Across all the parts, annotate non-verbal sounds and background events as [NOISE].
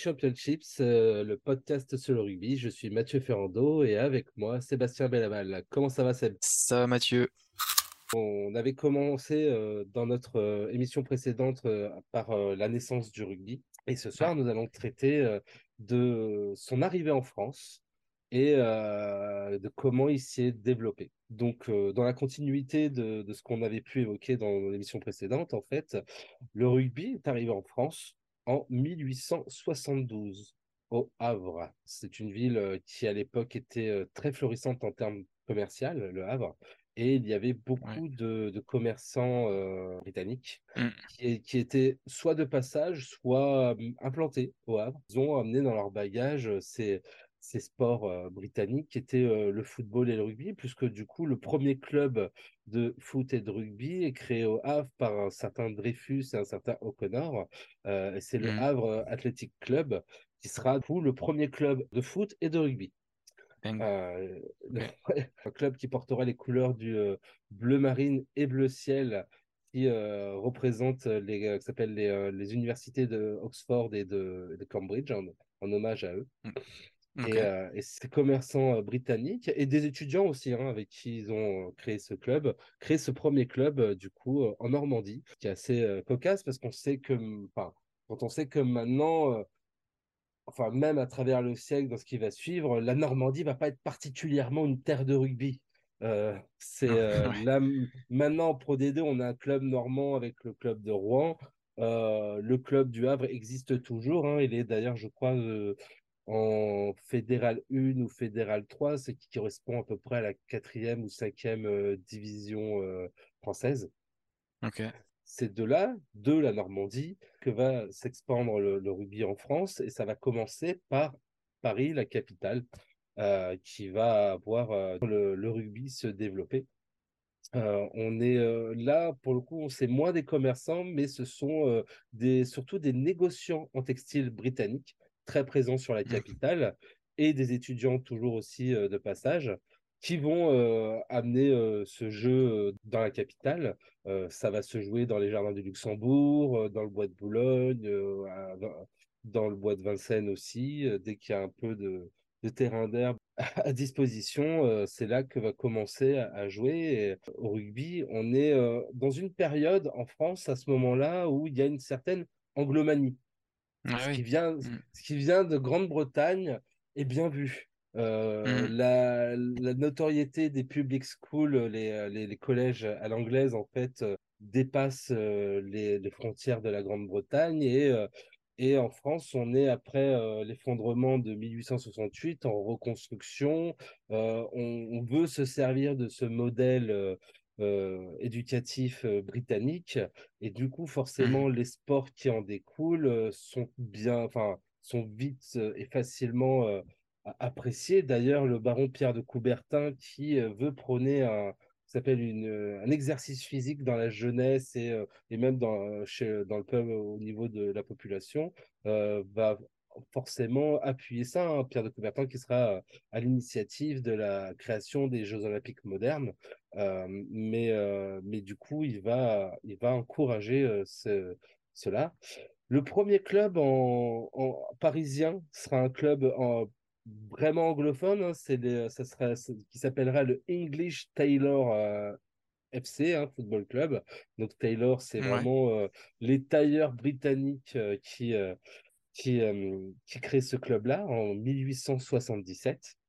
Championships, euh, le podcast sur le rugby. Je suis Mathieu Ferrando et avec moi Sébastien Bellaval. Comment ça va Seb? Ça va Mathieu On avait commencé euh, dans notre euh, émission précédente par la naissance du rugby et ce soir nous allons traiter de son arrivée en France et de comment il s'est développé. Donc, dans la continuité de, de ce qu'on avait pu évoquer dans l'émission précédente, en fait, le rugby est arrivé en France en 1872 au Havre. C'est une ville euh, qui à l'époque était euh, très florissante en termes commerciaux, le Havre. Et il y avait beaucoup de, commerçants euh, britanniques mm. qui, étaient soit de passage, soit implantés au Havre. Ils ont amené dans leur bagage ces, ces sports euh, britanniques qui étaient euh, le football et le rugby, puisque du coup, le premier club de foot et de rugby est créé au Havre par un certain Dreyfus et un certain O'Connor. Euh, et c'est le mmh. Havre Athletic Club qui sera du coup le premier club de foot et de rugby. [LAUGHS] un club qui portera les couleurs du bleu marine et bleu ciel qui représente les, s'appelle les, les, universités de Oxford et de, de Cambridge en, hommage à eux. Euh, et, ces commerçants euh, britanniques et des étudiants aussi hein, avec qui ils ont créé ce club, créé ce premier club du coup en Normandie, qui est assez cocasse parce qu'on sait que, enfin, quand on sait que maintenant, enfin même à travers le siècle, dans ce qui va suivre, la Normandie va pas être particulièrement une terre de rugby. c'est [LAUGHS] là maintenant en Pro D2, on a un club normand avec le club de Rouen. le club du Havre existe toujours. Hein, il est d'ailleurs, je crois, en fédéral 1 ou fédéral 3, ce qui correspond à peu près à la quatrième ou cinquième euh, division euh, française. C'est de là, de la Normandie, que va s'expandre le, rugby en France et ça va commencer par Paris, la capitale, euh, qui va voir le, rugby se développer. on est là, pour le coup, c'est moins des commerçants, mais ce sont des, surtout des négociants en textile britanniques très présents sur la capitale et des étudiants toujours aussi euh, de passage qui vont euh, amener euh, ce jeu dans la capitale. ça va se jouer dans les jardins du Luxembourg, dans le bois de Boulogne, dans le bois de Vincennes aussi. dès qu'il y a un peu de, terrain d'herbe [LAUGHS] à disposition, c'est là que va commencer à, jouer au rugby. On est dans une période en France à ce moment-là où il y a une certaine anglomanie. Ah ce, qui vient, mmh. ce qui vient de Grande-Bretagne est bien vu. Euh, mmh. la, la, notoriété des public schools, les, euh, les, les collèges à l'anglaise, en fait, euh, dépasse les, les, frontières de la Grande-Bretagne. Et, et en France, on est après l'effondrement de 1868 en reconstruction. On, on, veut se servir de ce modèle euh, éducatif euh, britannique et du coup forcément mmh. les sports qui en découlent euh, sont bien enfin sont vite et facilement appréciés d'ailleurs le baron Pierre de Coubertin qui veut prôner un s'appelle un exercice physique dans la jeunesse et, et même dans, chez, dans le peuple au niveau de la population va forcément appuyer ça. Hein, Pierre de Coubertin qui sera à l'initiative de la création des Jeux Olympiques modernes. Mais, mais du coup, il va, il va encourager ce, cela. Le premier club en, parisien sera un club en, vraiment anglophone. Hein, c'est ça sera, qui s'appellera le English Taylor FC, hein, Football Club. Donc Taylor, c'est vraiment les tailleurs britanniques qui, qui, qui crée ce club-là en 1877.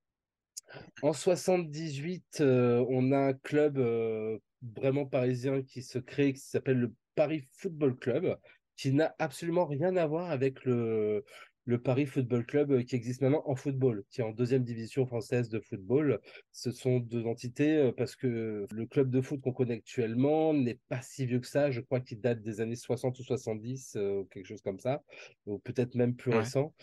En 78, euh, on a un club euh, vraiment parisien qui se crée, qui s'appelle le Paris Football Club, qui n'a absolument rien à voir avec le, le Paris Football Club euh, qui existe maintenant en football, qui est en deuxième division française de football. Ce sont deux entités euh, parce que le club de foot qu'on connaît actuellement n'est pas si vieux que ça. Je crois qu'il date des années 60 ou 70, euh, ou quelque chose comme ça, ou peut-être même plus récent.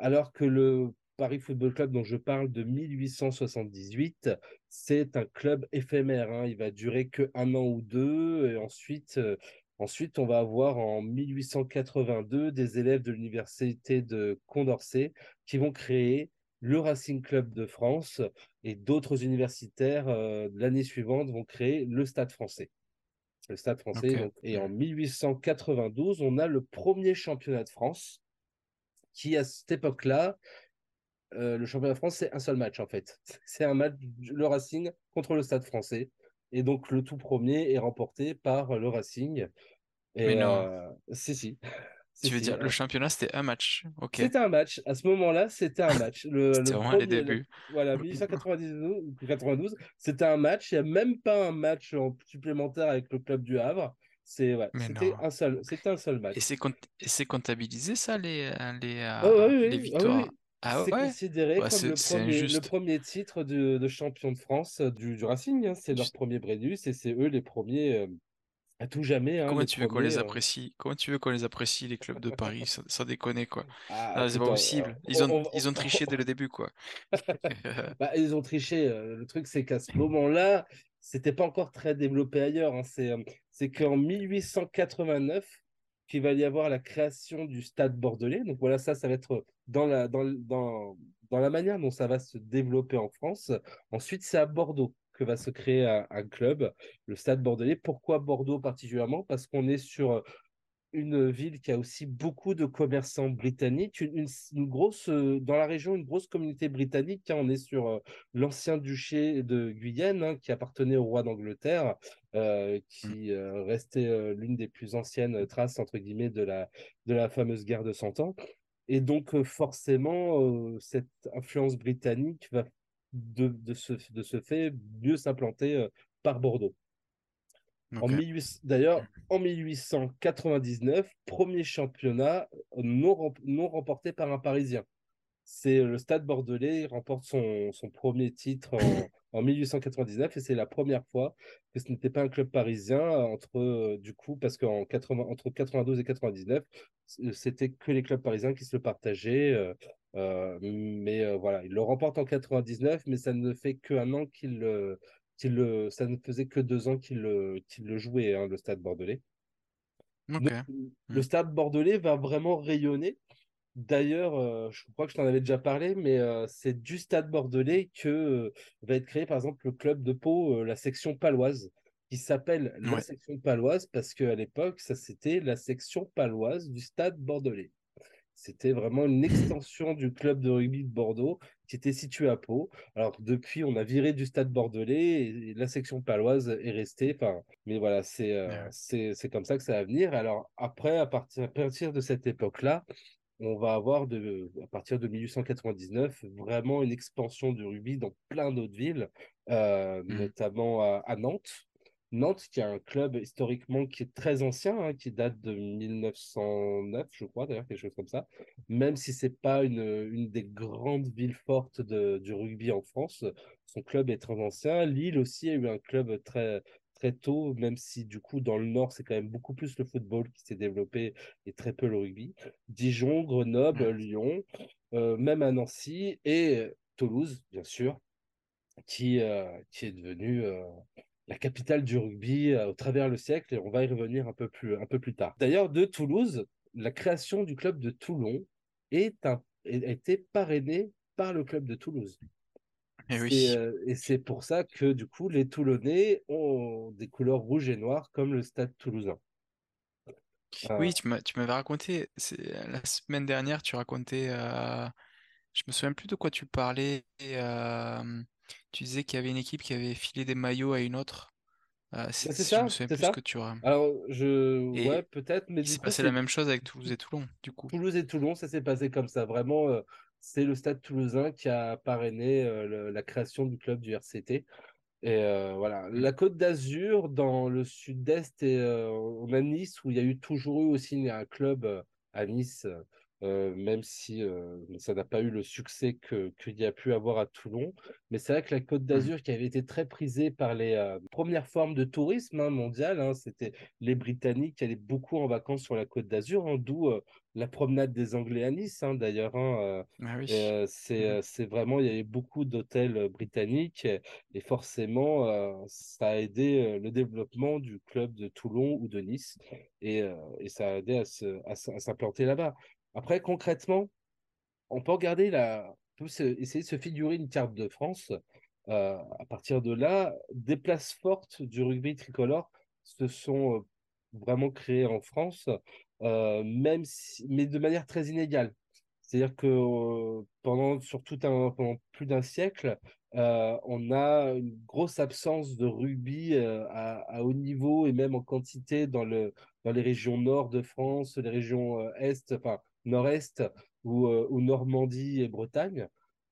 alors que le Paris Football Club dont je parle de 1878, c'est un club éphémère. Hein. Il va durer que un an ou deux, et ensuite Ensuite, on va avoir en 1882 des élèves de l'université de Condorcet qui vont créer le Racing Club de France et d'autres universitaires euh, l'année suivante vont créer le Stade français. Le Stade français. et en 1892, on a le premier championnat de France qui à cette époque-là, euh, le championnat de France, c'est un seul match en fait. [LAUGHS] C'est un match, le Racing contre le Stade français. Et donc le tout premier est remporté par le Racing. Et Mais non. euh, si, si. [LAUGHS] Tu veux si, dire, le championnat, c'était un match. Ok. C'était un match. À ce moment-là, c'était un match. Le, [LAUGHS] C'était le vraiment les premier, le- débuts. voilà, 1892, 92, c'était un match. Il n'y a même pas un match en supplémentaire avec le club du Havre. C'est, ouais, c'était un seul, c'était un seul match. et c'est comptabilisé, ça, les, les, Oh, oui, les oui, Ah C'est considéré comme le premier, le injuste. premier titre de, de champion de France euh, du, du Racing. hein. C'est leur premier Brennus et c'est eux les premiers euh, à tout jamais, hein, Comment tu veux qu'on les euh. apprécie? Comment tu veux qu'on les apprécie, les clubs de Paris? Sans, sans déconner, quoi. [LAUGHS] Ah, c'est pas possible. Ils ont, on- ils ont triché dès le début, quoi. [LAUGHS] Bah, [LAUGHS] ils ont triché. Le truc, c'est qu'à ce moment-là, c'était pas encore très développé ailleurs. hein. C'est qu'en 1889 qu'il va y avoir la création du Stade Bordelais. Donc voilà, ça, ça va être dans la, dans, dans, dans la manière dont ça va se développer en France. Ensuite, c'est à Bordeaux que va se créer un, un club, le Stade Bordelais. Pourquoi Bordeaux particulièrement? Parce qu'on est sur une ville qui a aussi beaucoup de commerçants britanniques, une, une- une grosse, euh, dans la région, une grosse communauté britannique. hein. on est sur euh, l'ancien duché de Guyane, hein, qui appartenait au roi d'Angleterre, euh, Mm, qui euh, restait l'une des plus anciennes traces, entre guillemets, de la, de la fameuse guerre de Cent Ans. Et donc, forcément, cette influence britannique va, de, de, ce, de ce fait, mieux s'implanter par Bordeaux. En Ok. 1800 D'ailleurs, en 1899, premier championnat non, rem- non remporté par un Parisien. C'est le Stade Bordelais il remporte son, son premier titre en, en 1899 et c'est la première fois que ce n'était pas un club parisien entre euh, du coup parce qu'en 80, entre 92 et 99 c- c'était que les clubs parisiens qui se le partageaient euh, euh, mais euh, voilà il le remporte en 99 mais ça ne fait qu'un an qu'il le qu'il le ça ne faisait que deux ans qu'il le qu'il le jouait hein, le Stade Bordelais donc le Mm. Stade Bordelais va vraiment rayonner D'ailleurs, euh, je crois que je t'en avais déjà parlé, mais euh, c'est du Stade Bordelais que euh, va être créé, par exemple, le club de Pau, la section paloise, qui s'appelle la section paloise parce qu'à l'époque, ça c'était la section paloise du Stade Bordelais. C'était vraiment une extension du club de rugby de Bordeaux qui était situé à Pau. Alors depuis, on a viré du Stade Bordelais et la section paloise est restée. Enfin, mais voilà, c'est euh, ouais. c'est c'est comme ça que ça va venir. Alors après, à partir, à partir de cette époque-là, on va avoir de, à partir de 1899 vraiment une expansion du rugby dans plein d'autres villes, euh, Mm. notamment à, à Nantes. Nantes, qui est un club historiquement qui est très ancien, hein, qui date de 1909, je crois, d'ailleurs, quelque chose comme ça. Même si c'est pas une, une des grandes villes fortes de- du rugby en France, son club est très ancien. Lille aussi a eu un club très, très tôt, même si du coup, dans le Nord, c'est quand même beaucoup plus le football qui s'est développé et très peu le rugby. Dijon, Grenoble, Mm. Lyon, euh, même à Nancy et Toulouse, bien sûr, qui, euh, qui est devenue euh, la capitale du rugby euh, au travers le siècle, et on va y revenir un peu plus, un peu plus tard. D'ailleurs, de Toulouse, la création du club de Toulon est un, a été parrainée par le club de Toulouse. Et C'est, oui. euh, et c'est pour ça que du coup, les Toulonnais ont des couleurs rouges et noires comme le stade toulousain. Euh, Oui, tu m'avais raconté, la semaine dernière, tu racontais, euh, je me souviens plus de quoi tu parlais, et, euh, tu disais qu'il y avait une équipe qui avait filé des maillots à une autre. Euh, bah, c'est- c'est si ça, c'est plus ce ça. que tu. Alors, je, ouais, peut-être, mais il s'est passé la même chose avec Toulouse et Toulon, du coup. Toulouse et Toulon, ça s'est passé comme ça. Vraiment, euh, c'est le stade toulousain qui a parrainé euh, le- la création du club du RCT. Et euh, voilà, Mm. la Côte d'Azur, dans le sud-est, et on a Nice, où il y a eu toujours eu aussi un club à Nice, euh, même si euh, ça n'a pas eu le succès que, qu'il y a pu avoir à Toulon. Mais c'est vrai que la Côte Mm. d'Azur, qui avait été très prisée par les euh, premières formes de tourisme hein, mondial, hein, c'était les Britanniques qui allaient beaucoup en vacances sur la Côte d'Azur, hein, d'où la promenade des Anglais à Nice, d'ailleurs. Ah oui. c'est, vraiment, il y avait beaucoup d'hôtels britanniques. Et forcément, ça a aidé le développement du club de Toulon ou de Nice. Et, et ça a aidé à s'implanter là-bas. Après, concrètement, on peut regarder la, on peut essayer de se figurer une carte de France. Euh, à partir de là, des places fortes du rugby tricolore se sont euh, vraiment créées en France, euh, même mais de manière très inégale. C'est-à-dire que pendant, pendant plus d'un siècle, on a une grosse absence de rugby à, à, haut niveau et même en quantité dans, le, dans les régions nord de France, les régions est, enfin nord-est ou, ou, Normandie et Bretagne.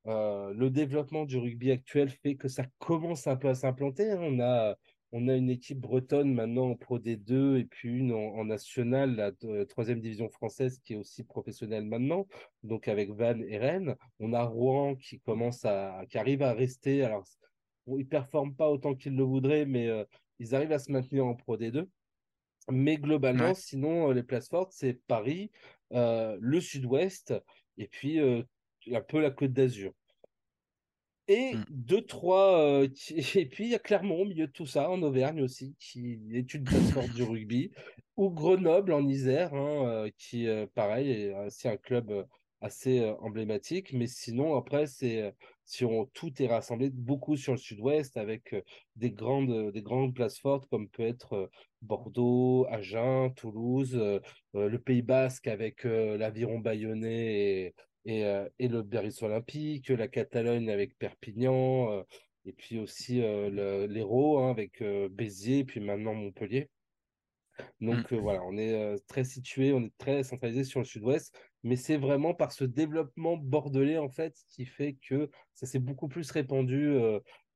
le développement du rugby actuel fait que ça commence un peu à s'implanter. Hein. On a on a une équipe bretonne maintenant en Pro D2 et puis une en, nationale, la euh, troisième division française qui est aussi professionnelle maintenant, donc avec Vannes et Rennes. On a Rouen qui commence à, qui arrive à rester. Alors, ils performent pas autant qu'ils le voudraient, mais euh, ils arrivent à se maintenir en Pro D2. Mais globalement, sinon, euh, les places fortes, c'est Paris, le Sud-Ouest et puis un peu la Côte d'Azur. Et mmh. deux, trois. Euh, [LAUGHS] et puis il y a Clermont au milieu de tout ça, en Auvergne aussi, qui est une plateforme du rugby. Ou Grenoble en Isère, hein, euh, qui, euh, pareil, est aussi un club assez emblématique. Mais sinon, après, c'est si on tout est rassemblé beaucoup sur le sud-ouest avec des grandes des grandes places fortes comme peut être Bordeaux, Agen, Toulouse, le Pays Basque avec l'aviron bayonnais et, et, euh, et le Biarritz Olympique, la Catalogne avec Perpignan, euh, et puis aussi euh, l'Hérault hein, avec Béziers, et puis maintenant Montpellier. Donc mmh. voilà, on est très situé, on est très centralisé sur le sud-ouest, mais c'est vraiment par ce développement bordelais en fait qui fait que ça s'est beaucoup plus répandu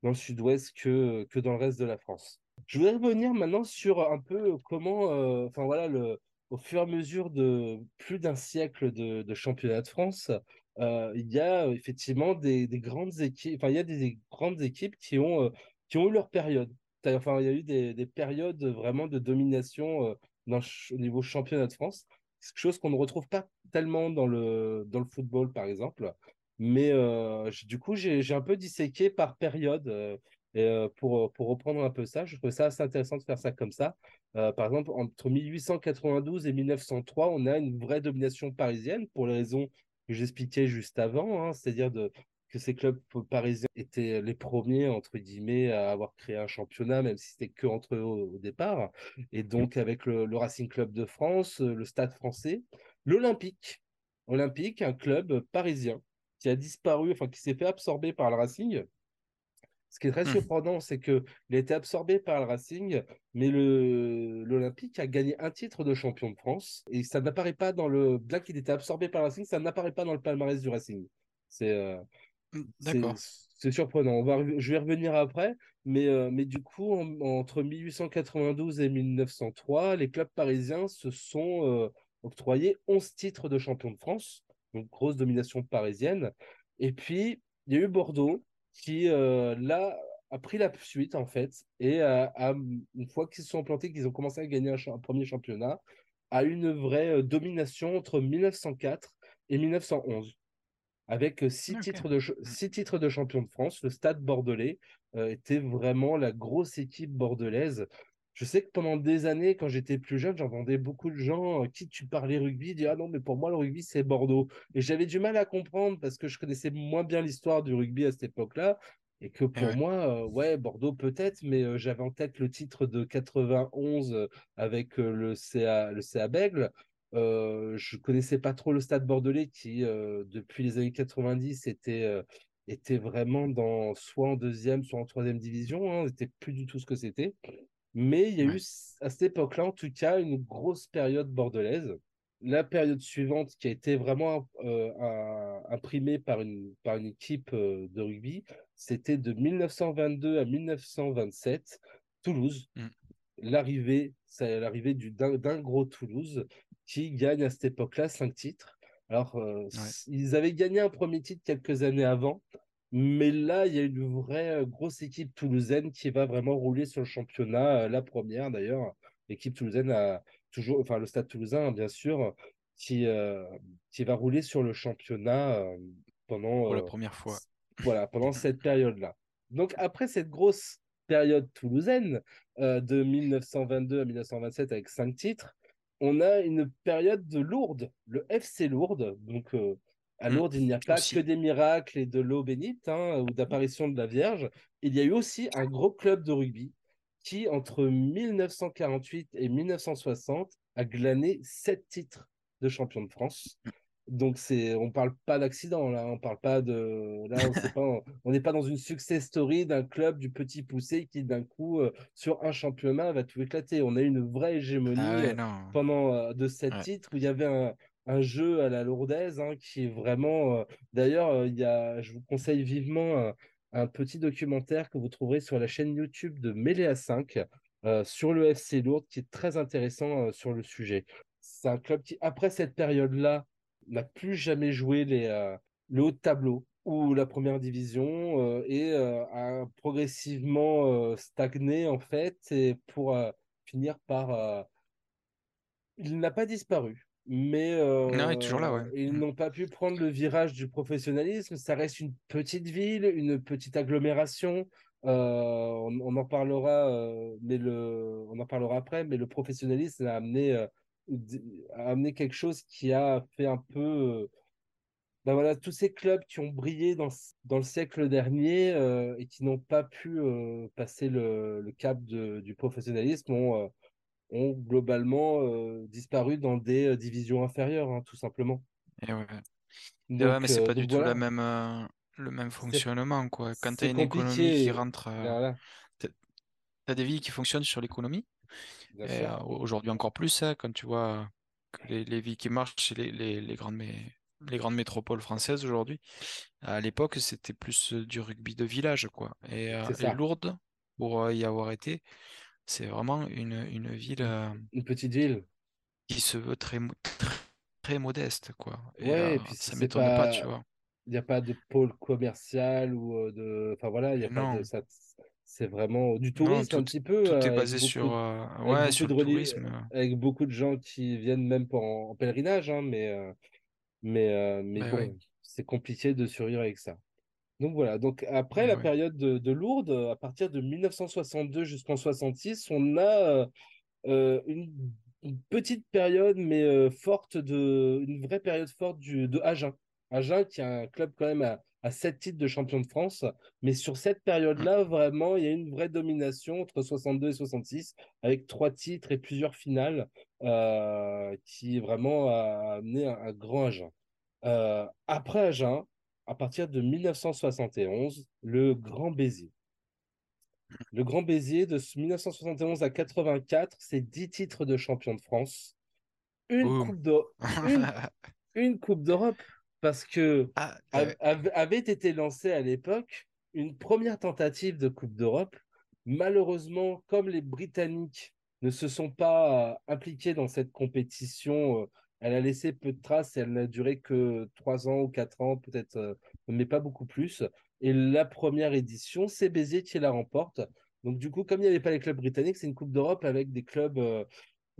dans le sud-ouest que, que dans le reste de la France. Je voudrais revenir maintenant sur un peu comment, enfin voilà, le, au fur et à mesure de plus d'un siècle de, de, championnat de France, euh, il y a effectivement des, des, grandes équipes, enfin, il y a des, grandes équipes qui ont, euh, qui ont eu leur période. Enfin, il y a eu des, des périodes vraiment de domination euh, au niveau championnat de France. Chose qu'on ne retrouve pas tellement dans le, dans le football, par exemple. Mais du coup, j'ai un peu disséqué par période. Et pour, pour reprendre un peu ça, je trouve ça assez intéressant de faire ça comme ça. Euh, par exemple, entre 1892 et 1903, on a une vraie domination parisienne pour les raisons que j'expliquais juste avant, hein, c'est-à-dire que ces clubs parisiens étaient les premiers, entre guillemets, à avoir créé un championnat, même si c'était que entre eux au, départ. Et donc, avec le, le, Racing Club de France, le Stade français, l'Olympique, Olympique, un club parisien qui a disparu, enfin, qui s'est fait absorber par le Racing ce qui est très mmh. surprenant, c'est qu'il a été absorbé par le Racing, mais l'Olympique a gagné un titre de champion de France. Et ça n'apparaît pas dans le. Bien qu'il était absorbé par le Racing, ça n'apparaît pas dans le palmarès du Racing. C'est. Euh, c'est surprenant. On va, je vais revenir après, mais, euh, mais du coup, entre 1892 et 1903, les clubs parisiens se sont euh, octroyés 11 titres de champion de France, donc grosse domination parisienne. Et puis, il y a eu Bordeaux, qui, euh, là, a pris la suite, en fait, et une fois qu'ils se sont implantés, qu'ils ont commencé à gagner un, premier championnat, a une vraie domination entre 1904 et 1911 avec euh, six, titres de, six titres de champion de France. Le stade bordelais était vraiment la grosse équipe bordelaise je sais que pendant des années, quand j'étais plus jeune, j'entendais beaucoup de gens euh, qui tu parlais rugby dire Ah non, mais pour moi, le rugby, c'est Bordeaux. Et j'avais du mal à comprendre parce que je connaissais moins bien l'histoire du rugby à cette époque-là. Et que pour moi, euh, ouais, Bordeaux peut-être, mais euh, j'avais en tête le titre de 91 avec le CA, le CA Bègle. Je connaissais pas trop le stade bordelais qui, depuis les années 90, était, était vraiment dans, soit en deuxième, soit en troisième division. Hein, c'était plus du tout ce que c'était. Mais il y a eu à cette époque-là, en tout cas, une grosse période bordelaise. La période suivante qui a été vraiment euh, imprimée par une, par une équipe euh, de rugby, c'était de 1922 à 1927, Toulouse. Mm. L'arrivée, c'est l'arrivée d'un gros Toulouse qui gagne à cette époque-là cinq titres. Alors, euh, ils avaient gagné un premier titre quelques années avant, mais là, il y a une vraie euh, grosse équipe toulousaine qui va vraiment rouler sur le championnat. Euh, la première, d'ailleurs, l'équipe toulousaine a toujours, enfin, le stade toulousain, bien sûr, qui, euh, qui va rouler sur le championnat pendant. Pour la première fois. Voilà, pendant [LAUGHS] cette période-là. Donc, après cette grosse période toulousaine de 1922 à 1927 avec cinq titres, on a une période de Lourdes, le FC Lourdes, donc à mmh. Lourdes, il n'y a pas que des miracles et de l'eau bénite hein, ou d'apparition de la Vierge. Il y a eu aussi un gros club de rugby qui, entre 1948 et 1960, a glané sept titres de champion de France. Donc c'est, on parle pas d'accident là, on parle pas de, là on [LAUGHS] pas, n'est pas dans une success story d'un club du petit poussé qui d'un coup euh, sur un championnat va tout éclater. On a eu une vraie hégémonie Ah ouais, euh, pendant euh, de sept Ouais. titres où il y avait un, un jeu à la lourdaise hein, qui est vraiment. D'ailleurs, il y a, je vous conseille vivement un, petit documentaire que vous trouverez sur la chaîne YouTube de Méléa 5 euh, sur le FC Lourdes qui est très intéressant sur le sujet. C'est un club qui, après cette période-là, n'a plus jamais joué les, euh, le haut de tableau ou la première division euh, et euh, a progressivement stagné en fait et pour finir par il n'a pas disparu mais Non, il est toujours là, ouais. ils Mm. n'ont pas pu prendre le virage du professionnalisme ça reste une petite ville une petite agglomération Euh, on, on en parlera euh, mais le on en parlera après mais le professionnalisme a amené a amené quelque chose qui a fait un peu ben voilà, tous ces clubs qui ont brillé dans, dans le siècle dernier euh, et qui n'ont pas pu euh, passer le, le cap de- du professionnalisme ont, euh, ont globalement disparu dans des divisions inférieures, hein, tout simplement. Et ouais. Et ouais, mais Donc, c'est euh, pas du tout la même, le même fonctionnement, quoi. Quand tu as une économie qui rentre, Voilà, t'as, t'as des villes qui fonctionnent sur l'économie. Euh, aujourd'hui encore plus, hein, quand tu vois que les, les villes qui marchent, c'est les, les, les grandes, mé- les grandes métropoles françaises aujourd'hui. À l'époque, c'était plus euh, du rugby de village, quoi. Et, euh, et. Lourdes, pour y avoir été, c'est vraiment une, une ville Une, euh, une petite ville. qui se veut très, très, très modeste, quoi. Et Ouais, et puis ça m'étonne pas, pas. tu vois. Il n'y a pas de pôle commercial ou de. Enfin voilà, il n'y a Et pas de. non, Ça, c'est vraiment du non, tourisme un petit peu tout euh, est avec basé beaucoup sur, euh, ouais, sur de le tourisme. avec beaucoup de gens qui viennent même pour en, en pèlerinage, hein, mais, euh, mais, euh, mais oui, c'est compliqué de survivre avec ça. Donc voilà, donc après la ouais. période de, de Lourdes, à partir de 1962 jusqu'en 66, on a euh, euh, une, une petite période, mais euh, forte de, une vraie période forte du, de Agen. Agen, qui est un club quand même à, à sept titres de champion de France. Mais sur cette Mm, période-là, vraiment, il y a une vraie domination entre 62 et 66, avec trois titres et plusieurs finales, euh, qui vraiment a amené un, un grand Agen. Euh, après Agen, à partir de 1971, le Grand Béziers. Le Grand Béziers de 1971 à 84, c'est 10 titres de champion de France, une Boum. coupe de, une, [LAUGHS] une coupe d'Europe, parce que Ah, av- av- avait été lancée à l'époque une première tentative de coupe d'Europe. Malheureusement, comme les Britanniques ne se sont pas euh, impliqués dans cette compétition, euh, elle a laissé peu de traces et elle n'a duré que trois ans ou quatre ans, peut-être, euh, mais pas beaucoup plus. Et la première édition, c'est Béziers qui la remporte. Donc, du coup, comme il n'y avait pas les clubs britanniques, c'est une Coupe d'Europe avec des clubs euh,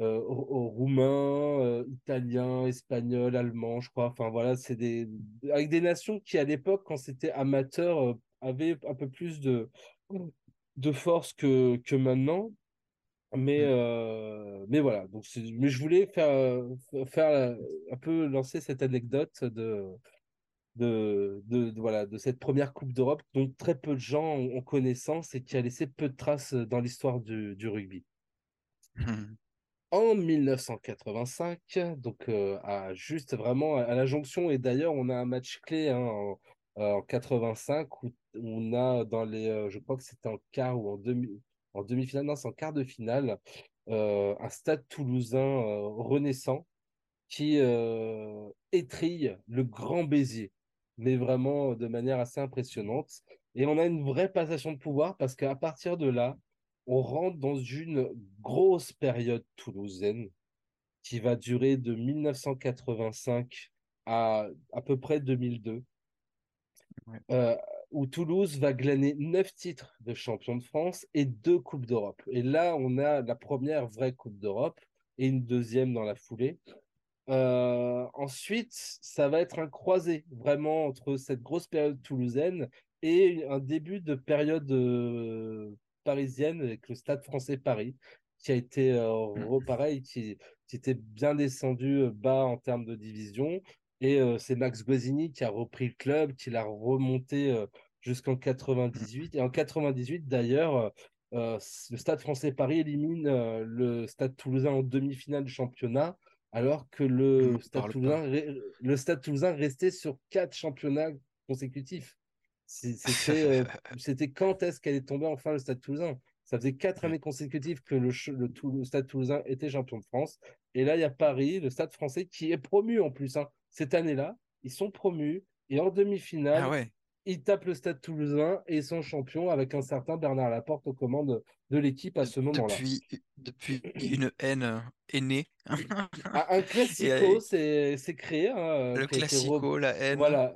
euh, roumains, euh, italiens, espagnols, allemands, je crois. Enfin, voilà, c'est des. Avec des nations qui, à l'époque, quand c'était amateur, euh, avaient un peu plus de, de force que, que maintenant. Mais, euh, mais voilà, donc mais je voulais faire, euh, faire un peu lancer cette anecdote de, de, de, de- voilà, de cette première Coupe d'Europe dont très peu de gens ont, connaissance et qui a laissé peu de traces dans l'histoire du, du rugby. mm, En 1985, donc euh, à, juste vraiment à la jonction, et d'ailleurs on a un match clé hein, en, euh, en 85 où on a dans les, euh, je crois que c'était en quart ou en demi, en demi-finale, non c'est en quart de finale, un stade toulousain renaissant qui étrille le Grand Béziers, mais vraiment de manière assez impressionnante. Et on a une vraie passation de pouvoir parce qu'à partir de là, on rentre dans une grosse période toulousaine qui va durer de 1985 à à peu près 2002, ouais. euh, où Toulouse va glaner neuf titres de champion de France et deux Coupes d'Europe. Et là, on a la première vraie Coupe d'Europe et une deuxième dans la foulée. Euh, ensuite, ça va être un croisé vraiment entre cette grosse période toulousaine et un début de période euh, parisienne avec le Stade français Paris, qui a été euh, mm, re- pareil, qui, qui était bien descendu euh, bas en termes de division. Et euh, c'est Max Guazzini qui a repris le club, qui l'a remonté euh, jusqu'en mm, 98. Et en 98, d'ailleurs, le Stade français Paris élimine le Stade toulousain en demi-finale du championnat alors que Stade. Toulousain, le Stade Toulousain restait sur quatre championnats consécutifs. [LAUGHS] C'était euh, c'était quand est-ce qu'elle est tombée enfin le Stade Toulousain? Ça faisait quatre années consécutives que le, le, le, Stade Toulousain était champion de France. Et là, il y a Paris, le Stade français, qui est promu en plus. Hein. Cette année-là, ils sont promus. Et en Ah demi-finale, ouais. ils tapent le Stade Toulousain et ils sont champions avec un certain Bernard Laporte aux commandes de l'équipe à ce moment-là. depuis, depuis une haine est née. Ah, Un classico, [LAUGHS] euh, c'est créé, hein, le classico, la haine, Voilà,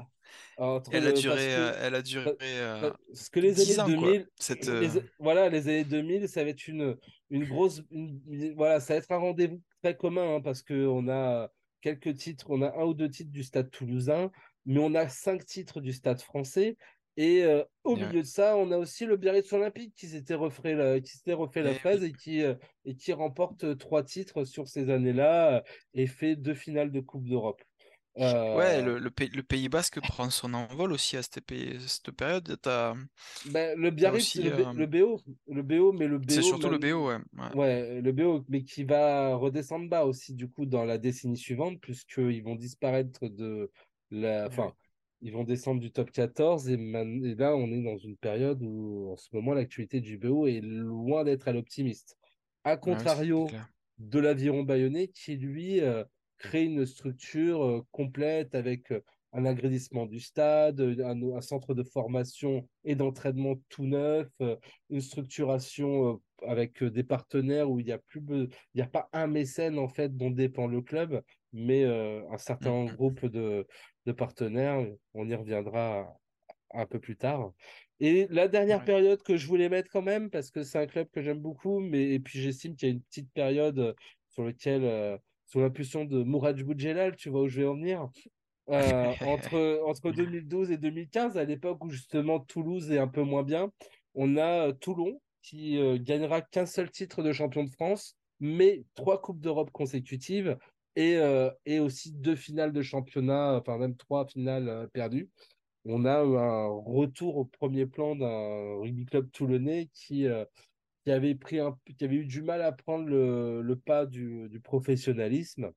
entre elle a parce duré, euh, que elle a duré Pa- euh, Parce que les années 10 ans, quoi. 2000, Cette, les, euh, voilà, les années 2000, ça va être une, une grosse. une- voilà, ça va être un rendez-vous très commun hein, parce qu'on a quelques titres, on a un ou deux titres du stade toulousain, mais on a cinq titres du stade français. Et euh, au milieu de ça, on a aussi le Biarritz Olympique qui s'était refait la, qui s'était refait la oui. et qui, euh, et qui remporte trois titres sur ces années-là et fait deux finales de Coupe d'Europe. Ouais, Euh, le, le, Pays, le Pays Basque prend son envol aussi à cette, période. Ben, le Biarritz, aussi, le, B- euh, le BO, le BO, mais le c'est BO, surtout le BO, ouais. ouais. Ouais, le BO, mais qui va redescendre bas aussi, du coup, dans la décennie suivante, puisqu'ils vont disparaître de la. Enfin, ils vont descendre du top 14, et, man- et là, on est dans une période où, en ce moment, l'actualité du BO est loin d'être à l'optimiste. A c'est contrario de l'Aviron Bayonnais, qui, lui, euh, crée une structure euh, complète avec euh, un agrandissement du stade, un, un centre de formation et d'entraînement tout neuf, euh, une structuration euh, avec euh, des partenaires où il n'y a plus il y a pas un mécène en fait dont dépend le club, mais euh, un certain Mm, groupe de, de partenaires. On y reviendra un peu plus tard. Et la dernière Ouais. période que je voulais mettre quand même, parce que c'est un club que j'aime beaucoup, mais et puis j'estime qu'il y a une petite période euh, sur laquelle, euh, sous l'impulsion de Mourad Boudjelal, tu vois où je vais en venir, euh, [LAUGHS] entre, entre 2012 et 2015, à l'époque où justement Toulouse est un peu moins bien, on a euh, Toulon qui euh, gagnera qu'un seul titre de champion de France, mais trois Coupes d'Europe consécutives et, euh, et aussi deux finales de championnat, enfin même trois finales perdues. On a un retour au premier plan d'un rugby club toulonnais qui, qui avait pris un, qui avait eu du mal à prendre le, le pas du, du professionnalisme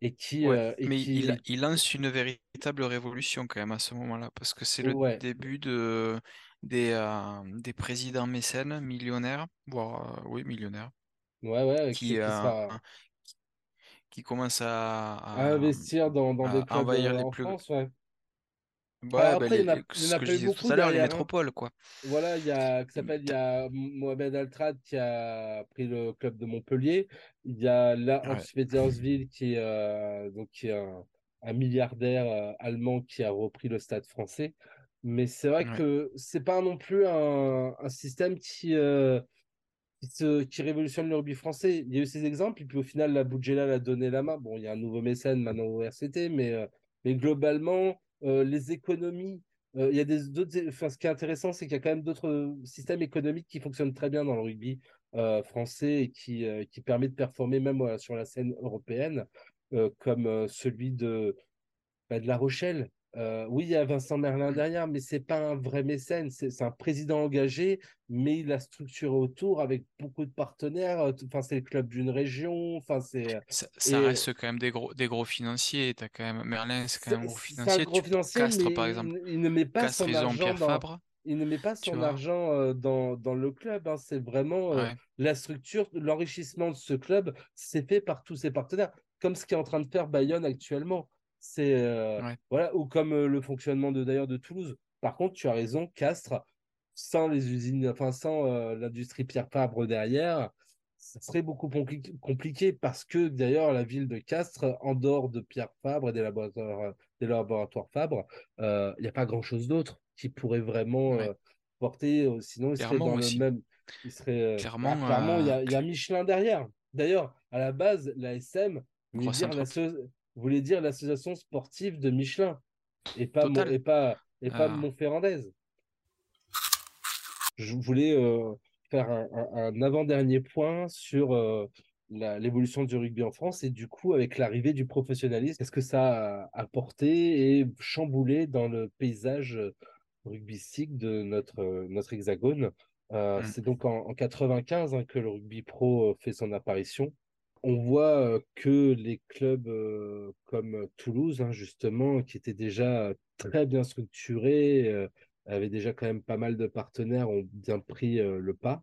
et qui, Ouais, euh, et mais il, qui il lance une véritable révolution quand même à ce moment-là, parce que c'est le ouais, début de, des, euh, des présidents mécènes millionnaires, voire euh, oui, millionnaires, ouais, ouais, qui, qui, qui sera qui commencent à, à à, investir dans, dans des à clubs envahir les en plus... France, ouais. Alors Ouais, ben après, il en les- a, il y en a pas eu tout beaucoup à l'heure, les hein. métropoles, quoi. Voilà, il y a, s'appelle, il y a Mohamed Altrad qui a pris le club de Montpellier. Il y a là Ouais, qui est, euh, donc, qui est un, un milliardaire euh, allemand qui a repris le stade français. Mais c'est vrai ouais. que c'est pas non plus un, un système qui, euh, qui, se- qui révolutionne le rugby français. Il y a eu ces exemples, et puis au final, la Boudjela a donné la main. Bon, il y a un nouveau mécène maintenant au RCT, mais, mais globalement, les économies, euh, il y a des d'autres. Enfin, ce qui est intéressant, c'est qu'il y a quand même d'autres systèmes économiques qui fonctionnent très bien dans le rugby euh, français et qui, euh, qui permet de performer même euh, sur la scène européenne, euh, comme euh, celui bah, de La Rochelle. Euh, oui, il y a Vincent Merlin Mm. derrière, mais c'est pas un vrai mécène. C'est un président engagé, mais il a structuré autour avec beaucoup de partenaires. Euh, Enfin, c'est le club d'une région. Enfin, c'est Ça, ça et reste quand même des gros, des gros financiers. T'as quand même Merlin, c'est quand même un gros c'est un financier. gros Tu financier, mais Castres, par exemple. il, il ne met pas Castres, son argent dans. Fabre, Il ne met pas son argent euh, dans, dans le club. hein. C'est vraiment euh, la structure, l'enrichissement de ce club, c'est fait par tous ses partenaires, comme ce qu'est en train de faire Bayonne actuellement. C'est euh, ouais. voilà, ou comme euh, le fonctionnement de d'ailleurs de Toulouse. Par contre, tu as raison, Castres, sans les usines, enfin sans euh, l'industrie Pierre Fabre derrière, ça serait beaucoup compli- compliqué parce que d'ailleurs la ville de Castres, en dehors de Pierre Fabre et des laboratoires, des laboratoires Fabre, il n'y a pas grand-chose d'autre qui pourrait vraiment Ouais. porter. sinon, il serait dans le même. Il serait. bah, clairement, il y a, y Michelin derrière. D'ailleurs, à la base, la SM voulait dire l'association sportive de Michelin et pas, Mon- et pas, et pas Euh, Montferrandaise. Je voulais euh, faire un, un- un avant-dernier point sur euh, l'évolution du rugby en France et du coup, avec l'arrivée du professionnalisme, qu'est-ce que ça a apporté et chamboulé dans le paysage rugbystique de notre, euh, notre hexagone? Euh, mm, c'est donc en, en 95 hein, que le rugby pro euh, fait son apparition. On voit que les clubs comme Toulouse, hein, justement, qui étaient déjà très bien structurés, avaient déjà quand même pas mal de partenaires, ont bien pris le pas.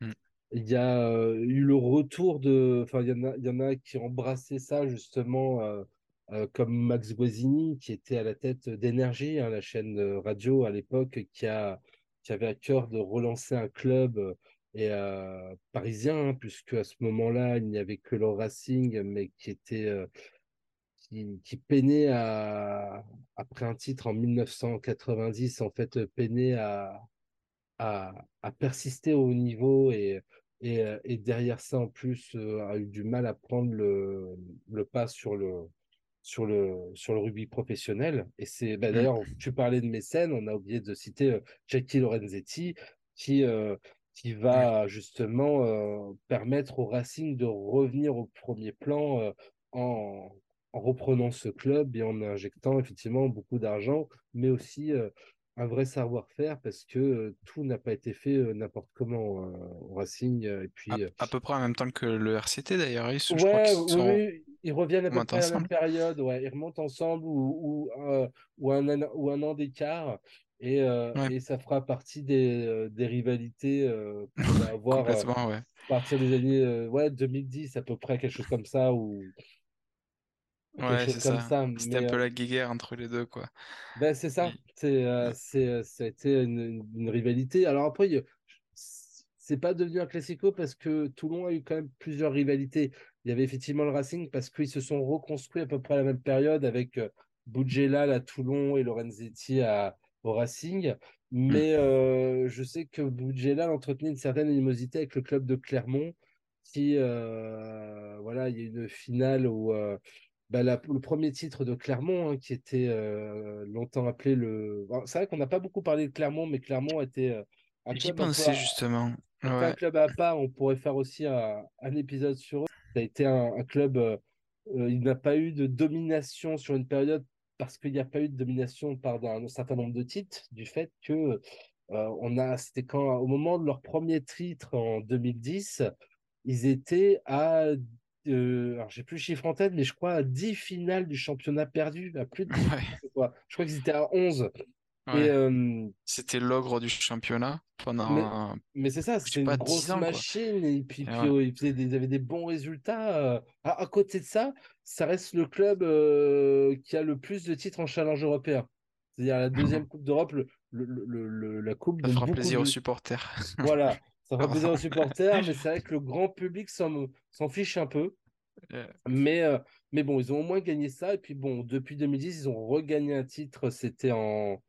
Mm. Il y a eu le retour de. Enfin, il y, en a, il y en a qui embrassaient ça, justement, comme Max Guazzini, qui était à la tête d'Énergie, hein, la chaîne radio à l'époque, qui, a, qui avait à cœur de relancer un club et euh, parisien, hein, puisque à ce moment-là, il n'y avait que le Racing, mais qui était euh, qui, qui, peinait à après un titre en 1990, en fait, peinait à, à, à persister au haut niveau et, et, euh, et, derrière ça, en plus, a eu du mal à prendre le, le pas sur le, sur le, sur le rugby professionnel. Et c'est bah, Mm. d'ailleurs, tu parlais de mécènes, on a oublié de citer Jackie Lorenzetti, qui, qui va justement euh, permettre au Racing de revenir au premier plan euh, en, en, reprenant ce club et en injectant effectivement beaucoup d'argent, mais aussi euh, un vrai savoir-faire parce que tout n'a pas été fait n'importe comment au Racing. et puis, À, à, peu près en même temps que le RCT d'ailleurs, je crois ouais, qu'ils oui, sont oui, ils reviennent à peu près à la même période, ouais, ils remontent ensemble ou, ou, ou, un, an, ou un an d'écart. Et, euh, Ouais. et, ça fera partie des, euh, des rivalités euh, [LAUGHS] qu'on va avoir euh, ouais. à partir des années ouais, 2010, à peu près, quelque chose comme ça, ou ouais, comme ça. ça. C'était un peu la guéguerre entre les deux, quoi. ben, c'est ça, c'est, c'est, ça a été une, une, rivalité. Alors après, c'est pas devenu un classico parce que Toulon a eu quand même plusieurs rivalités. Il y avait effectivement le Racing parce qu'ils se sont reconstruits à peu près à la même période avec Boudjelal à Toulon et Lorenzetti à, au Racing. Mais mm. euh, je sais que Boudjelal entretenait une certaine animosité avec le club de Clermont qui, euh, voilà, il y a une finale où euh, bah, la, le premier titre de Clermont, hein, qui était longtemps appelé le. C'est vrai qu'on n'a pas beaucoup parlé de Clermont, mais Clermont était J'y pensais à, justement. un, Ouais. peu un club à part. On pourrait faire aussi un, un épisode sur eux. Ça a été un, un club. Il n'a pas eu de domination sur une période parce qu'il n'y a pas eu de domination par un, un, certain nombre de titres, du fait que euh, on a, c'était quand au moment de leur premier titre en 2010, ils étaient à euh, alors j'ai plus le chiffre en tête, mais je crois à 10 finales du championnat perdu, à plus de 10 [LAUGHS] ouais. quoi. Je crois qu'ils étaient à 11. Ouais. Euh, c'était l'ogre du championnat pendant. Mais, mais c'est ça, c'était une pas, grosse ans, machine. Quoi. Et puis, et puis ouais. oh, ils, faisaient des, ils, avaient des bons résultats. À, à, côté de ça, ça reste le club euh, qui a le plus de titres en challenge européen. C'est-à-dire la [LAUGHS] deuxième Coupe d'Europe, le, le, le, la Coupe ça fera plaisir de... aux supporters. [LAUGHS] Voilà, ça fera plaisir aux [LAUGHS] supporters, mais c'est vrai que le grand public s'en fiche un peu. Yeah. Mais, euh, mais bon, ils ont au moins gagné ça. Et puis bon, depuis 2010, ils ont regagné un titre. C'était en,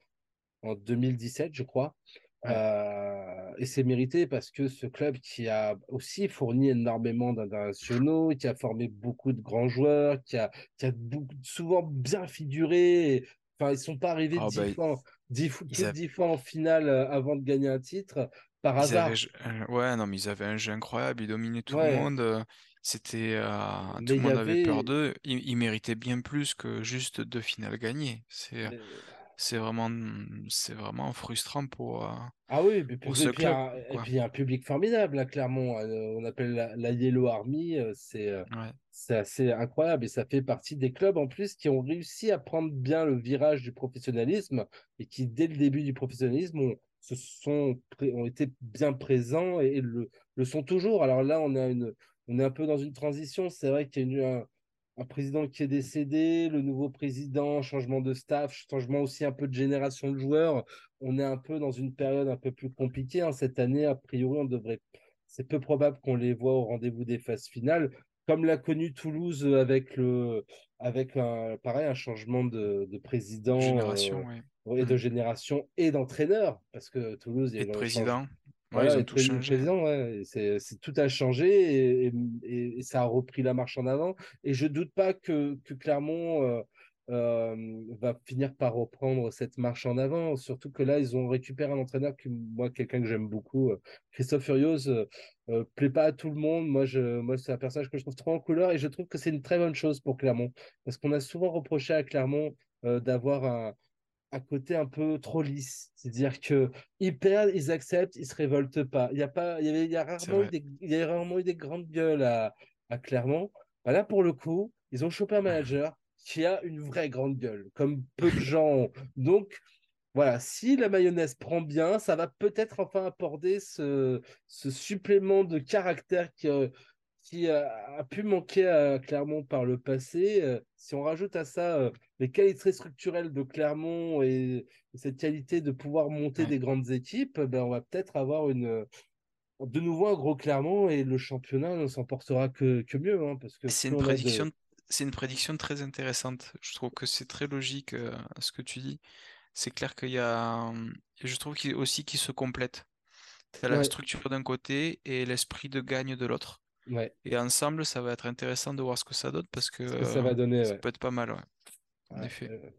en 2017, je crois. Ouais. Euh, et c'est mérité parce que ce club qui a aussi fourni énormément d'internationaux, qui a formé beaucoup de grands joueurs, qui a, qui a beaucoup, souvent bien figuré. Et, enfin, ils sont pas arrivés oh, dix bah, fois, dix, de dix fois en finale avant de gagner un titre par ils hasard. Avaient... Ouais, non, mais ils avaient un jeu incroyable, ils dominaient tout ouais. le monde. C'était, euh, tout le monde avait... avait peur d'eux. Ils, ils, méritaient bien plus que juste deux finales gagnées. C'est, mais... c'est vraiment, c'est vraiment frustrant pour. Euh, ah oui, puis, pour ce club, un, et puis un public formidable, là, clairement. Euh, on appelle la, la Yellow Army. C'est ouais. c'est assez incroyable et ça fait partie des clubs en plus qui ont réussi à prendre bien le virage du professionnalisme et qui, dès le début du professionnalisme, ont, se sont, ont été bien présents et, et le, le sont toujours. Alors là, on, a une, on est un peu dans une transition. C'est vrai qu'il y a eu un, un, président qui est décédé, le nouveau président, changement de staff, changement aussi un peu de génération de joueurs. On est un peu dans une période un peu plus compliquée. Hein. Cette année, a priori, on devrait. C'est peu probable qu'on les voit au rendez-vous des phases finales comme l'a connu Toulouse avec le avec un pareil un changement de, de président génération, euh, ouais. et de mmh. génération et d'entraîneur parce que Toulouse il y a et de président voilà, ils ont tout changé président ouais, c'est tout a changé et, et, et, ça a repris la marche en avant et je doute pas que, que Clermont euh, euh, va finir par reprendre cette marche en avant. Surtout que là, ils ont récupéré un entraîneur qui, moi, quelqu'un que j'aime beaucoup, euh, Christophe Furios, euh, plaît pas à tout le monde. Moi, je, moi, c'est un personnage que je trouve trop en couleur et je trouve que c'est une très bonne chose pour Clermont parce qu'on a souvent reproché à Clermont d'avoir un, un côté un peu trop lisse, c'est-à-dire que ils perdent, ils acceptent, ils se révoltent pas. Il y a pas, il y avait, il y a rarement eu des, il y a rarement eu des grandes gueules à à Clermont. Bah là, pour le coup, ils ont chopé un manager qui a une vraie grande gueule, comme peu de gens ont. Donc, voilà, si la mayonnaise prend bien, ça va peut-être enfin apporter ce, ce supplément de caractère qui, euh, qui a, pu manquer à Clermont par le passé. Euh, si on rajoute à ça euh, les qualités structurelles de Clermont et, cette qualité de pouvoir monter des grandes équipes, ben on va peut-être avoir une, de nouveau un gros Clermont et le championnat ne s'en portera que, que mieux. Hein, parce que c'est une prédiction. C'est une prédiction très intéressante. Je trouve que c'est très logique ce que tu dis c'est clair qu'il y a. Je trouve qu'il aussi qu'ils se complètent. Tu as la structure d'un côté et l'esprit de gagne de l'autre. Ouais. Et ensemble, ça va être intéressant de voir ce que ça donne parce que, ça va donner. Ça peut être pas mal, ouais. En effet. Euh,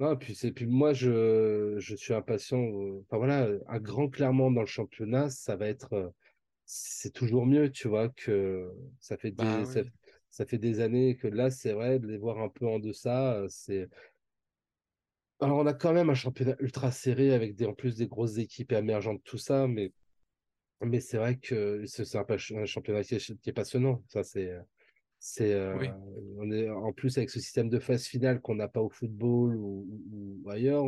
non, puis, puis moi, je, je suis impatient. Euh, enfin voilà, un grand clairement dans le championnat, ça va être. Euh, c'est toujours mieux, tu vois, que ça fait, des, bah ça, fait des années que là, c'est vrai, de les voir un peu en deçà, c'est alors, on a quand même un championnat ultra serré avec des, en plus des grosses équipes émergentes, tout ça, mais, mais c'est vrai que c'est un, championnat qui est, passionnant. Ça, c'est. C'est, euh, on est en plus avec ce système de phase finale qu'on n'a pas au football ou, ailleurs,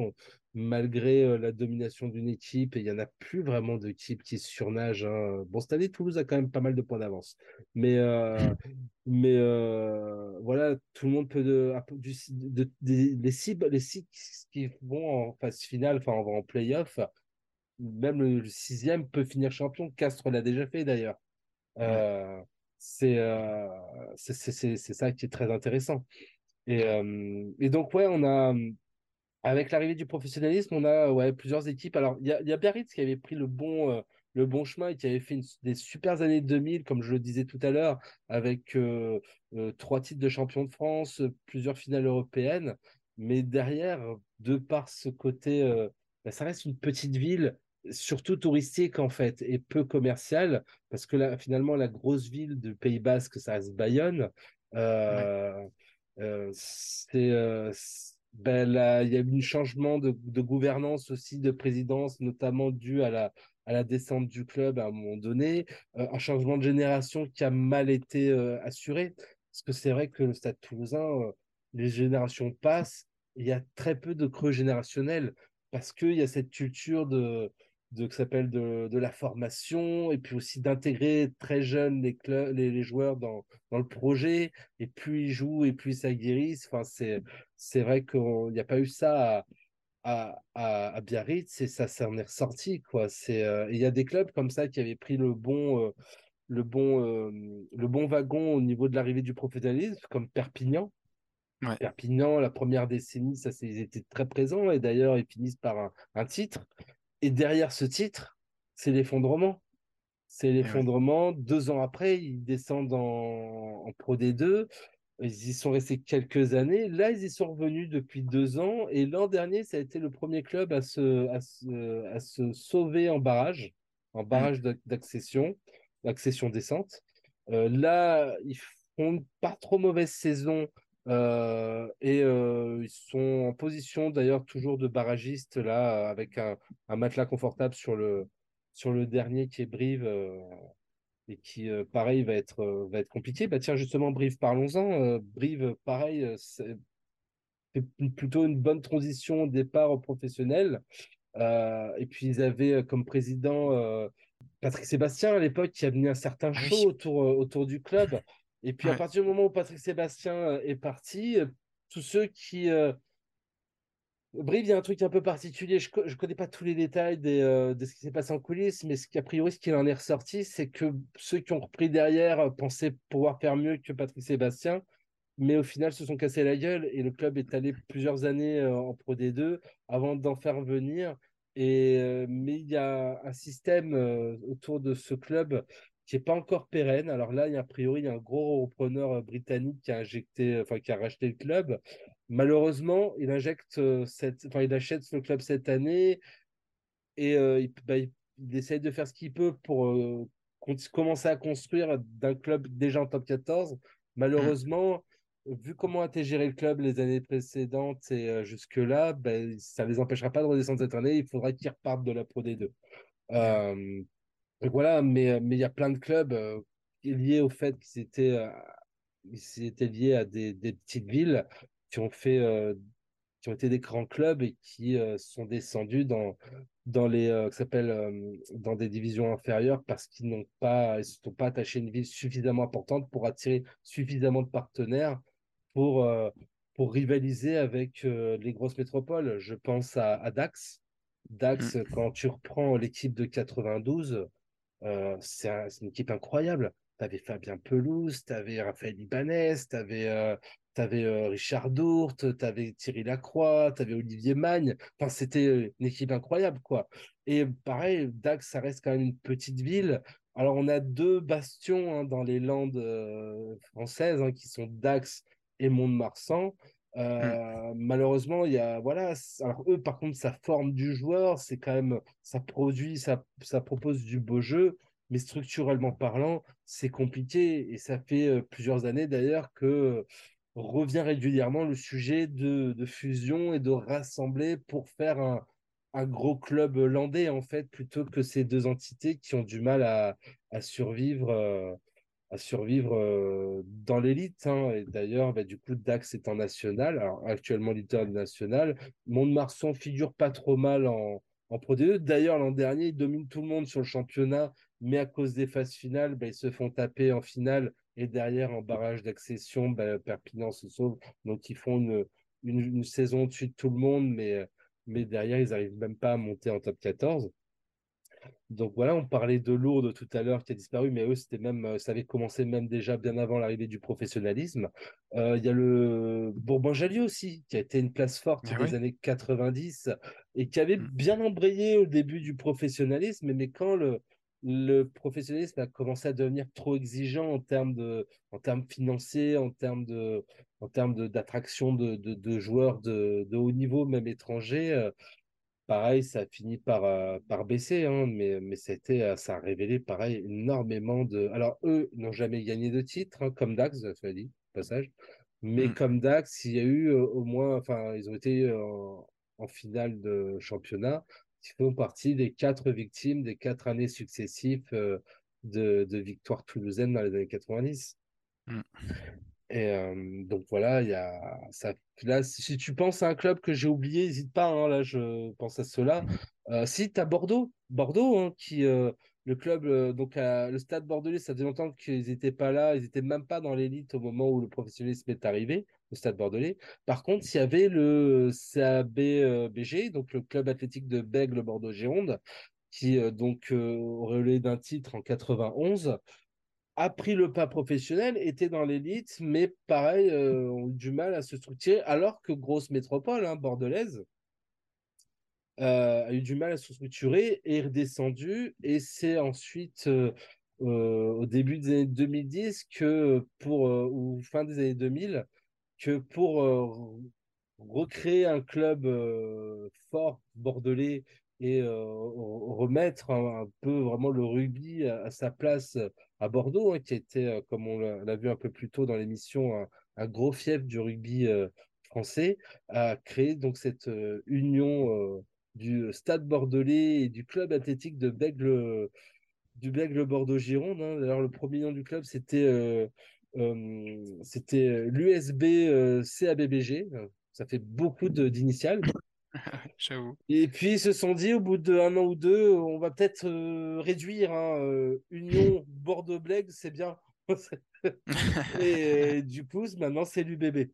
malgré euh, la domination d'une équipe, il n'y en a plus vraiment d'équipe qui surnage. Hein. Bon, cette année, Toulouse a quand même pas mal de points d'avance. Mais, euh, [LAUGHS] mais voilà, tout le monde peut. De, de, les, six, les six qui vont en phase finale, enfin, en, en play-off, même le, sixième peut finir champion. Castres l'a déjà fait d'ailleurs. C'est c'est ça qui est très intéressant. Et, euh, et, donc, ouais, on a, avec l'arrivée du professionnalisme, on a ouais, plusieurs équipes. Alors, il y a, y a, Biarritz qui avait pris le bon, euh, le bon chemin et qui avait fait des super années 2000, comme je le disais tout à l'heure, avec trois titres de champion de France, plusieurs finales européennes. Mais derrière, de par ce côté, bah, ça reste une petite ville surtout touristique en fait et peu commercial parce que là finalement la grosse ville du Pays Basque ça reste Bayonne. Euh, euh, c'est euh, ben, il y a eu un changement de, gouvernance aussi de présidence notamment dû à la à la descente du club à un moment donné. Un changement de génération qui a mal été assuré parce que c'est vrai que le Stade Toulousain les générations passent il y a très peu de creux générationnels parce qu'il y a cette culture de de, s'appelle de, de, la formation et puis aussi d'intégrer très jeunes les, les, joueurs dans, dans, le projet et plus ils jouent et plus ça guérissent. Enfin, c'est, c'est vrai qu'il n'y a pas eu ça à, à, à, Biarritz et ça s'en est ressorti. Quoi. C'est, euh, il y a des clubs comme ça qui avaient pris le bon, euh, le, bon, euh, le bon wagon au niveau de l'arrivée du professionnalisme, comme Perpignan. Perpignan, la première décennie, ça, ils étaient très présents et d'ailleurs, ils finissent par un, un titre. Et derrière ce titre, c'est l'effondrement. C'est l'effondrement. Deux ans après, ils descendent en, Pro D2. Ils y sont restés quelques années. Là, ils y sont revenus depuis deux ans. Et l'an dernier, ça a été le premier club à se, à se, sauver en barrage, en mm. barrage d'accession, d'accession-descente. Euh, là, ils font pas trop mauvaise saison euh, et euh, ils sont en position d'ailleurs toujours de barragiste là, avec un, matelas confortable sur le, sur le dernier qui est Brive euh, et qui, pareil, va être, va être compliqué. Bah, tiens, justement, Brive, parlons-en. Brive, pareil, c'est plutôt une bonne transition au départ au professionnel. et puis, ils avaient comme président Patrick Sébastien à l'époque qui a venu un certain ah show autour, autour du club. Et puis, à partir du moment où Patrick Sébastien euh, est parti, euh, tous ceux qui. Euh... Brive, il y a un truc un peu particulier. Je ne connais pas tous les détails des, euh, de ce qui s'est passé en coulisses, mais ce qui, a priori, ce qu'il en est ressorti, c'est que ceux qui ont repris derrière pensaient pouvoir faire mieux que Patrick Sébastien, mais au final, se sont cassés la gueule et le club est allé plusieurs années en Pro D2 avant d'en faire venir. Et, mais il y a un système autour de ce club qui n'est pas encore pérenne. Alors là, il y a, a priori, il y a un gros repreneur euh, britannique qui a injecté, euh, enfin qui a racheté le club. Malheureusement, il injecte euh, cette, enfin il achète le club cette année et il, bah, il, essaye de faire ce qu'il peut pour commencer à construire d'un club déjà en top 14. Malheureusement, vu comment a été géré le club les années précédentes et jusque-là, ben, ça ne les empêchera pas de redescendre cette année. Il faudra qu'ils repartent de la Pro D2. Donc voilà, mais mais il y a plein de clubs euh, lié au fait qu'ils étaient, ils étaient liés à des, des petites villes qui ont fait qui ont été des grands clubs et qui sont descendus dans, dans les euh, s'appelle dans des divisions inférieures parce qu'ils n'ont pas ils se sont pas attachés à une ville suffisamment importante pour attirer suffisamment de partenaires pour pour rivaliser avec les grosses métropoles. Je pense à, à Dax. Dax, Mm. quand tu reprends l'équipe de 92, euh, c'est un- c'est une équipe incroyable. Tu avais Fabien Pelouse, tu avais Raphaël Ibanez, tu avais, Richard Dourte, tu avais Thierry Lacroix, tu avais Olivier Magne. Enfin, c'était euh, une équipe incroyable, quoi. Et pareil, Dax, ça reste quand même une petite ville. Alors, on a deux bastions hein, dans les Landes euh, françaises hein, qui sont Dax et Mont-de-Marsan. Mm. Euh, malheureusement, il y a voilà. Alors eux, par contre, ça forme du joueur, c'est quand même, ça produit, ça, ça propose du beau jeu, mais structurellement parlant, c'est compliqué et ça fait euh, plusieurs années d'ailleurs que revient régulièrement le sujet de, de fusion et de rassembler pour faire un, un gros club landais en fait, plutôt que ces deux entités qui ont du mal à, à survivre. euh, à survivre euh, dans l'élite. hein. Et d'ailleurs, bah, du coup, Dax est en national, alors actuellement leader national. Mont-de-Marsan figure pas trop mal en, en Pro D2. D'ailleurs, l'an dernier, ils dominent tout le monde sur le championnat, mais à cause des phases finales, bah, ils se font taper en finale et derrière, en barrage d'accession, bah, Perpignan se sauve. Donc, ils font une, une, une saison au-dessus de tout le monde, mais, mais derrière, ils n'arrivent même pas à monter en top 14. Donc voilà, on parlait de Lourdes tout à l'heure qui a disparu, mais eux, c'était même, euh, ça avait commencé même déjà bien avant l'arrivée du professionnalisme. Euh, Il y a le Bourbon-Jallieu aussi, qui a été une place forte Ah des oui. années 90 et qui avait Mm. bien embrayé au début du professionnalisme, mais quand le, le professionnalisme a commencé à devenir trop exigeant en termes de, en termes financiers, en termes de, en termes de, d'attraction de, de, de joueurs de, de haut niveau, même étrangers, euh, Pareil, ça a fini par, euh, par baisser, hein, mais, mais ça a, été, euh, ça a révélé, pareil, énormément de... Alors, eux n'ont jamais gagné de titre, hein, comme Dax, tu dit, passage. Mais Mm. comme Dax, il y a eu euh, au moins... Enfin, ils ont été en, en finale de championnat. Ils font partie des quatre victimes des quatre années successives euh, de, de victoires toulousaines dans les années 90. Mm. Et donc voilà, il y a ça. Là, si tu penses à un club que j'ai oublié, n'hésite pas. hein, là, je pense à cela. Euh, si tu as Bordeaux, Bordeaux, hein, qui euh, le club, euh, donc le Stade Bordelais, ça faisait longtemps qu'ils n'étaient pas là, ils n'étaient même pas dans l'élite au moment où le professionnalisme est arrivé, le Stade Bordelais. Par contre, il y avait le CABG, donc le club athlétique de Bègle Bordeaux-Gironde, qui donc aurait d'un titre en 91 a pris le pas professionnel, était dans l'élite, mais pareil, euh, ont eu du mal à se structurer, alors que grosse métropole, hein, bordelaise, euh, a eu du mal à se structurer, est redescendu, et c'est ensuite, euh, au début des années 2010, que ou fin des années 2000, que pour recréer un club fort bordelais et remettre un, peu vraiment le rugby à sa place à Bordeaux, hein, qui était, euh, comme on l'a vu un peu plus tôt dans l'émission, un, gros fief du rugby euh, français, a créé donc cette euh, union du Stade Bordelais et du club athlétique de Bègle, du Bègle Bordeaux-Gironde. hein. D'ailleurs, le premier nom du club, c'était c'était l'USB CABBG. Ça fait beaucoup d'initiales. [LAUGHS] J'avoue. Et puis ils se sont dit, au bout d'un an ou deux, on va peut-être euh, réduire. hein, euh, Union Bordeaux-Bègles, c'est bien. [LAUGHS] Et du coup, maintenant, c'est l'UBB.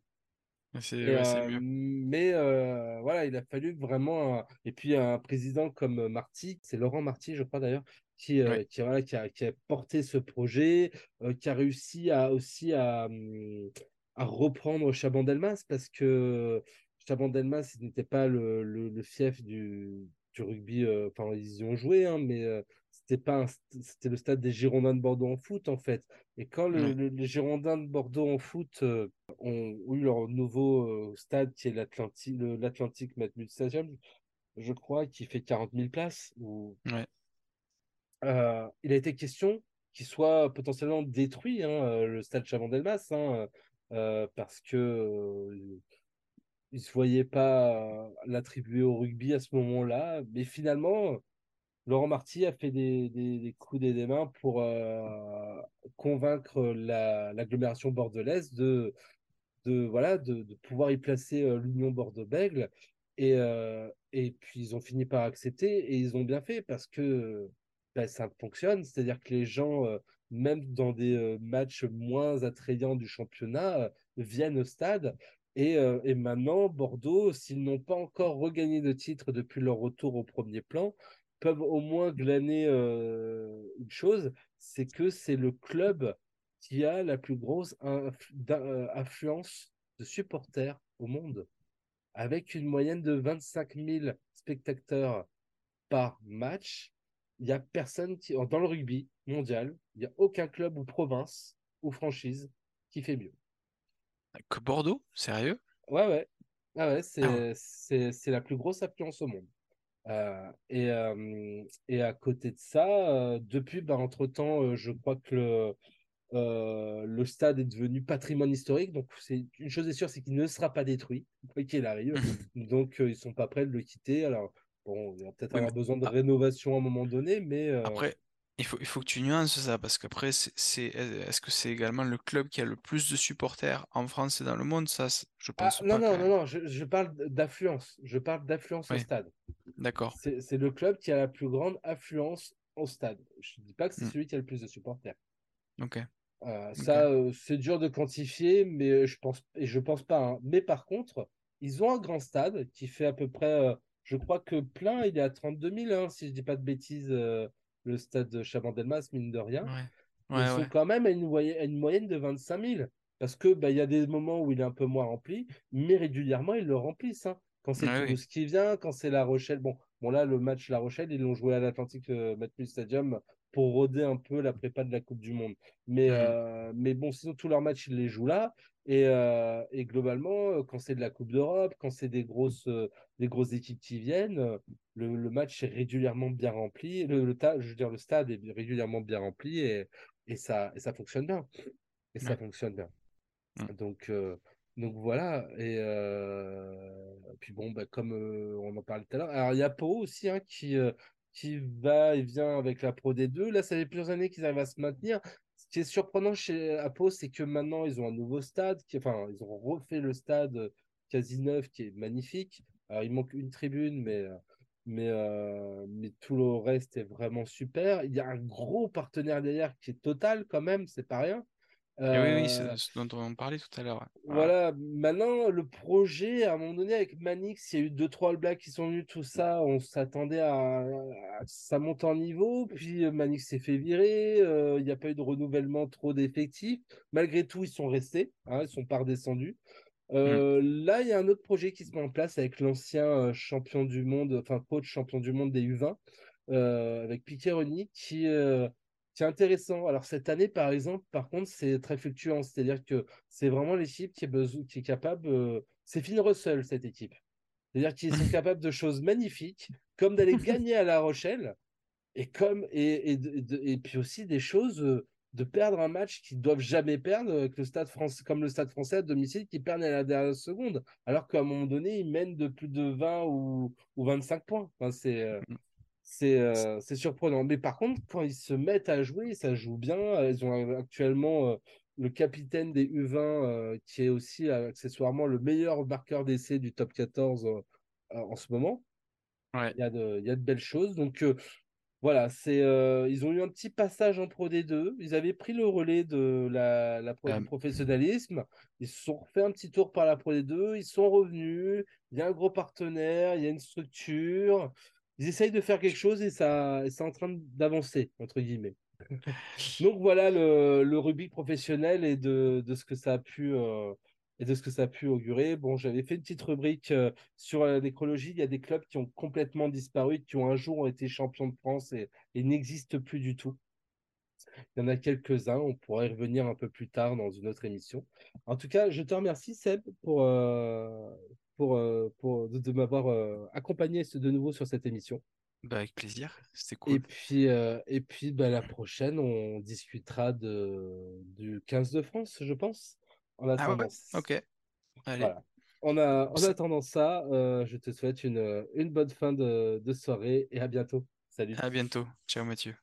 Ouais, euh, mais euh, voilà, il a fallu vraiment. un- Et puis un président comme Marty, c'est Laurent Marty, je crois d'ailleurs, qui, euh, qui, voilà, qui, a, qui a porté ce projet, euh, qui a réussi à, aussi à, hum, à reprendre Chabandelmas parce que Chabandelmas, ce n'était pas le, le, le fief du, du rugby. euh, Enfin, ils y ont joué, hein, mais euh, c'était pas c'était le stade des Girondins de Bordeaux en foot en fait. Et quand le- les Girondins de Bordeaux en foot euh, ont eu leur nouveau stade qui est l'Atlantic, le- l'Atlantic Matmut Stadium, je crois, qui fait 40 000 places. Où, Ouais. il a été question qu'il soit potentiellement détruit, hein, le stade Chabandelmas, hein, euh, parce que il ne se voyait pas euh, l'attribuer au rugby à ce moment-là. Mais finalement, Laurent Marty a fait des, des, des coups des, des mains pour euh, convaincre la- l'agglomération bordelaise de, de, voilà, de, de pouvoir y placer euh, l'Union Bordeaux-Bègles. Et, euh, et puis, ils ont fini par accepter et ils ont bien fait parce que ben, ça fonctionne. C'est-à-dire que les gens, même dans des matchs moins attrayants du championnat, viennent au stade. Et, euh, et maintenant, Bordeaux, s'ils n'ont pas encore regagné de titre depuis leur retour au premier plan, peuvent au moins glaner euh, une chose, c'est que c'est le club qui a la plus grosse influ- d'in- euh, de supporters au monde, avec une moyenne de 25 000 spectateurs par match. Il n'y a personne qui, dans le rugby mondial, il n'y a aucun club ou province ou franchise qui fait mieux. Que Bordeaux? Sérieux? Ouais, ouais. Ah ouais, Ah ouais. c'est, la plus grosse affluence au monde. Euh, et, euh, et à côté de ça, euh, depuis, bah, entre-temps, je crois que le, le stade est devenu patrimoine historique. Donc, c'est une chose est sûre, c'est qu'il ne sera pas détruit, quoi qu'il arrive. [LAUGHS] Donc, ils sont pas prêts de le quitter. Alors, bon, il va peut-être Oui, mais avoir besoin de rénovation à un moment donné, mais après, il faut, il faut que tu nuances ça, parce qu'après, c'est, c'est- est-ce que c'est également le club qui a le plus de supporters en France et dans le monde? Ça, je ah, pense non, pas non, non, non, je, je parle d'affluence. Je parle d'affluence au stade. d'accord. C'est c'est le club qui a la plus grande affluence au stade. Je ne dis pas que c'est Hmm, celui qui a le plus de supporters. Ok, Euh, ça, euh, c'est dur de quantifier, mais euh, je pense, et je pense pas. hein. Mais par contre, ils ont un grand stade qui fait à peu près, euh, je crois que plein, il est à 32 000, hein, si je dis pas de bêtises, le stade de Chabandelmas, mine de rien. Ouais, ils sont quand même à une, moyenne, à une moyenne de 25 000. Parce que bah, il y a des moments où il est un peu moins rempli, mais régulièrement, ils le remplissent. hein. Quand c'est oui. Toulouse qui vient, quand c'est La Rochelle. Bon, bon là, le match La Rochelle, ils l'ont joué à l'Atlantique euh, Matmut Stadium pour roder un peu la prépa de la Coupe du Monde. Mais, Hmm, euh, mais bon, sinon, tous leurs matchs, ils les jouent là. Et, euh, et globalement, euh, quand c'est de la Coupe d'Europe, quand c'est des grosses, des grosses équipes qui viennent, le, le match est régulièrement bien rempli. Le, le ta- je veux dire, le stade est régulièrement bien rempli et, et ça, et ça fonctionne bien. Et ça ouais, fonctionne bien. Donc, euh, donc voilà. Et euh, puis bon, bah, comme euh, on en parlait tout à l'heure, alors il y a Pau aussi hein, qui, qui va et vient avec la Pro D2. Là, ça fait plusieurs années qu'ils arrivent à se maintenir. Ce qui est surprenant chez Pau, c'est que maintenant, ils ont un nouveau stade. Qui, enfin, ils ont refait le stade quasi neuf qui est magnifique. Alors, il manque une tribune, mais, mais, euh, mais tout le reste est vraiment super. Il y a un gros partenaire derrière qui est Total quand même, c'est pas rien. Et oui, oui, Euh, c'est ce dont on parlait tout à l'heure. Voilà. voilà, maintenant, le projet, à un moment donné, avec Manix, il y a eu deux, trois All Blacks qui sont venus, tout ça, on s'attendait à, à- ça monte en niveau, puis euh, Manix s'est fait virer, euh, il n'y a pas eu de renouvellement trop d'effectifs. Malgré tout, ils sont restés, hein, ils sont pas redescendus. Euh, là, il y a un autre projet qui se met en place avec l'ancien champion du monde, enfin coach champion du monde des U20, euh, avec Piquet euh, qui est intéressant. Alors cette année, par exemple, par contre, c'est très fluctuant, c'est-à-dire que c'est vraiment l'équipe qui est, besoin, qui est capable. euh, c'est Finn Russell, cette équipe. C'est-à-dire qu'ils sont [LAUGHS] capables de choses magnifiques, comme d'aller gagner à La Rochelle, et comme et, puis aussi des choses euh, de perdre un match qu'ils doivent jamais perdre avec le stade français comme le stade français à domicile qui perdent à la dernière seconde alors qu'à un moment donné ils mènent de plus de 20 ou, ou 25 points enfin, c'est euh, c'est euh, surprenant mais par contre quand ils se mettent à jouer ça joue bien ils ont actuellement euh, le capitaine des U20 euh, qui est aussi accessoirement le meilleur marqueur d'essai du top 14 euh, en ce moment Ouais. il y a de, il y a de belles choses donc voilà, c'est, euh, ils ont eu un petit passage en Pro D2. Ils avaient pris le relais de la, la pro, du professionnalisme. Ils se sont refait un petit tour par la Pro D2. Ils sont revenus. Il y a un gros partenaire, il y a une structure. Ils essayent de faire quelque chose et ça, c'est en train d'avancer, entre guillemets. [LAUGHS] Donc voilà le, le rugby professionnel et de, de ce que ça a pu euh, et de ce que ça a pu augurer. Bon, j'avais fait une petite rubrique euh, sur la nécrologie. Il y a des clubs qui ont complètement disparu, qui ont un jour ont été champions de France et, et n'existent plus du tout. Il y en a quelques-uns. On pourrait y revenir un peu plus tard dans une autre émission. En tout cas, je te remercie Seb pour euh, pour, euh, pour de, de m'avoir euh, accompagné de nouveau sur cette émission. bah, avec plaisir, c'était Et cool. puis, euh, et puis bah, la prochaine, on discutera de, du 15 de France, je pense. En Ah ouais, attendant, ok, allez. voilà. En, a- en Ça- attendant ça, euh, je te souhaite une, une bonne fin de, de soirée et à bientôt. Salut. À bientôt. Ciao Mathieu.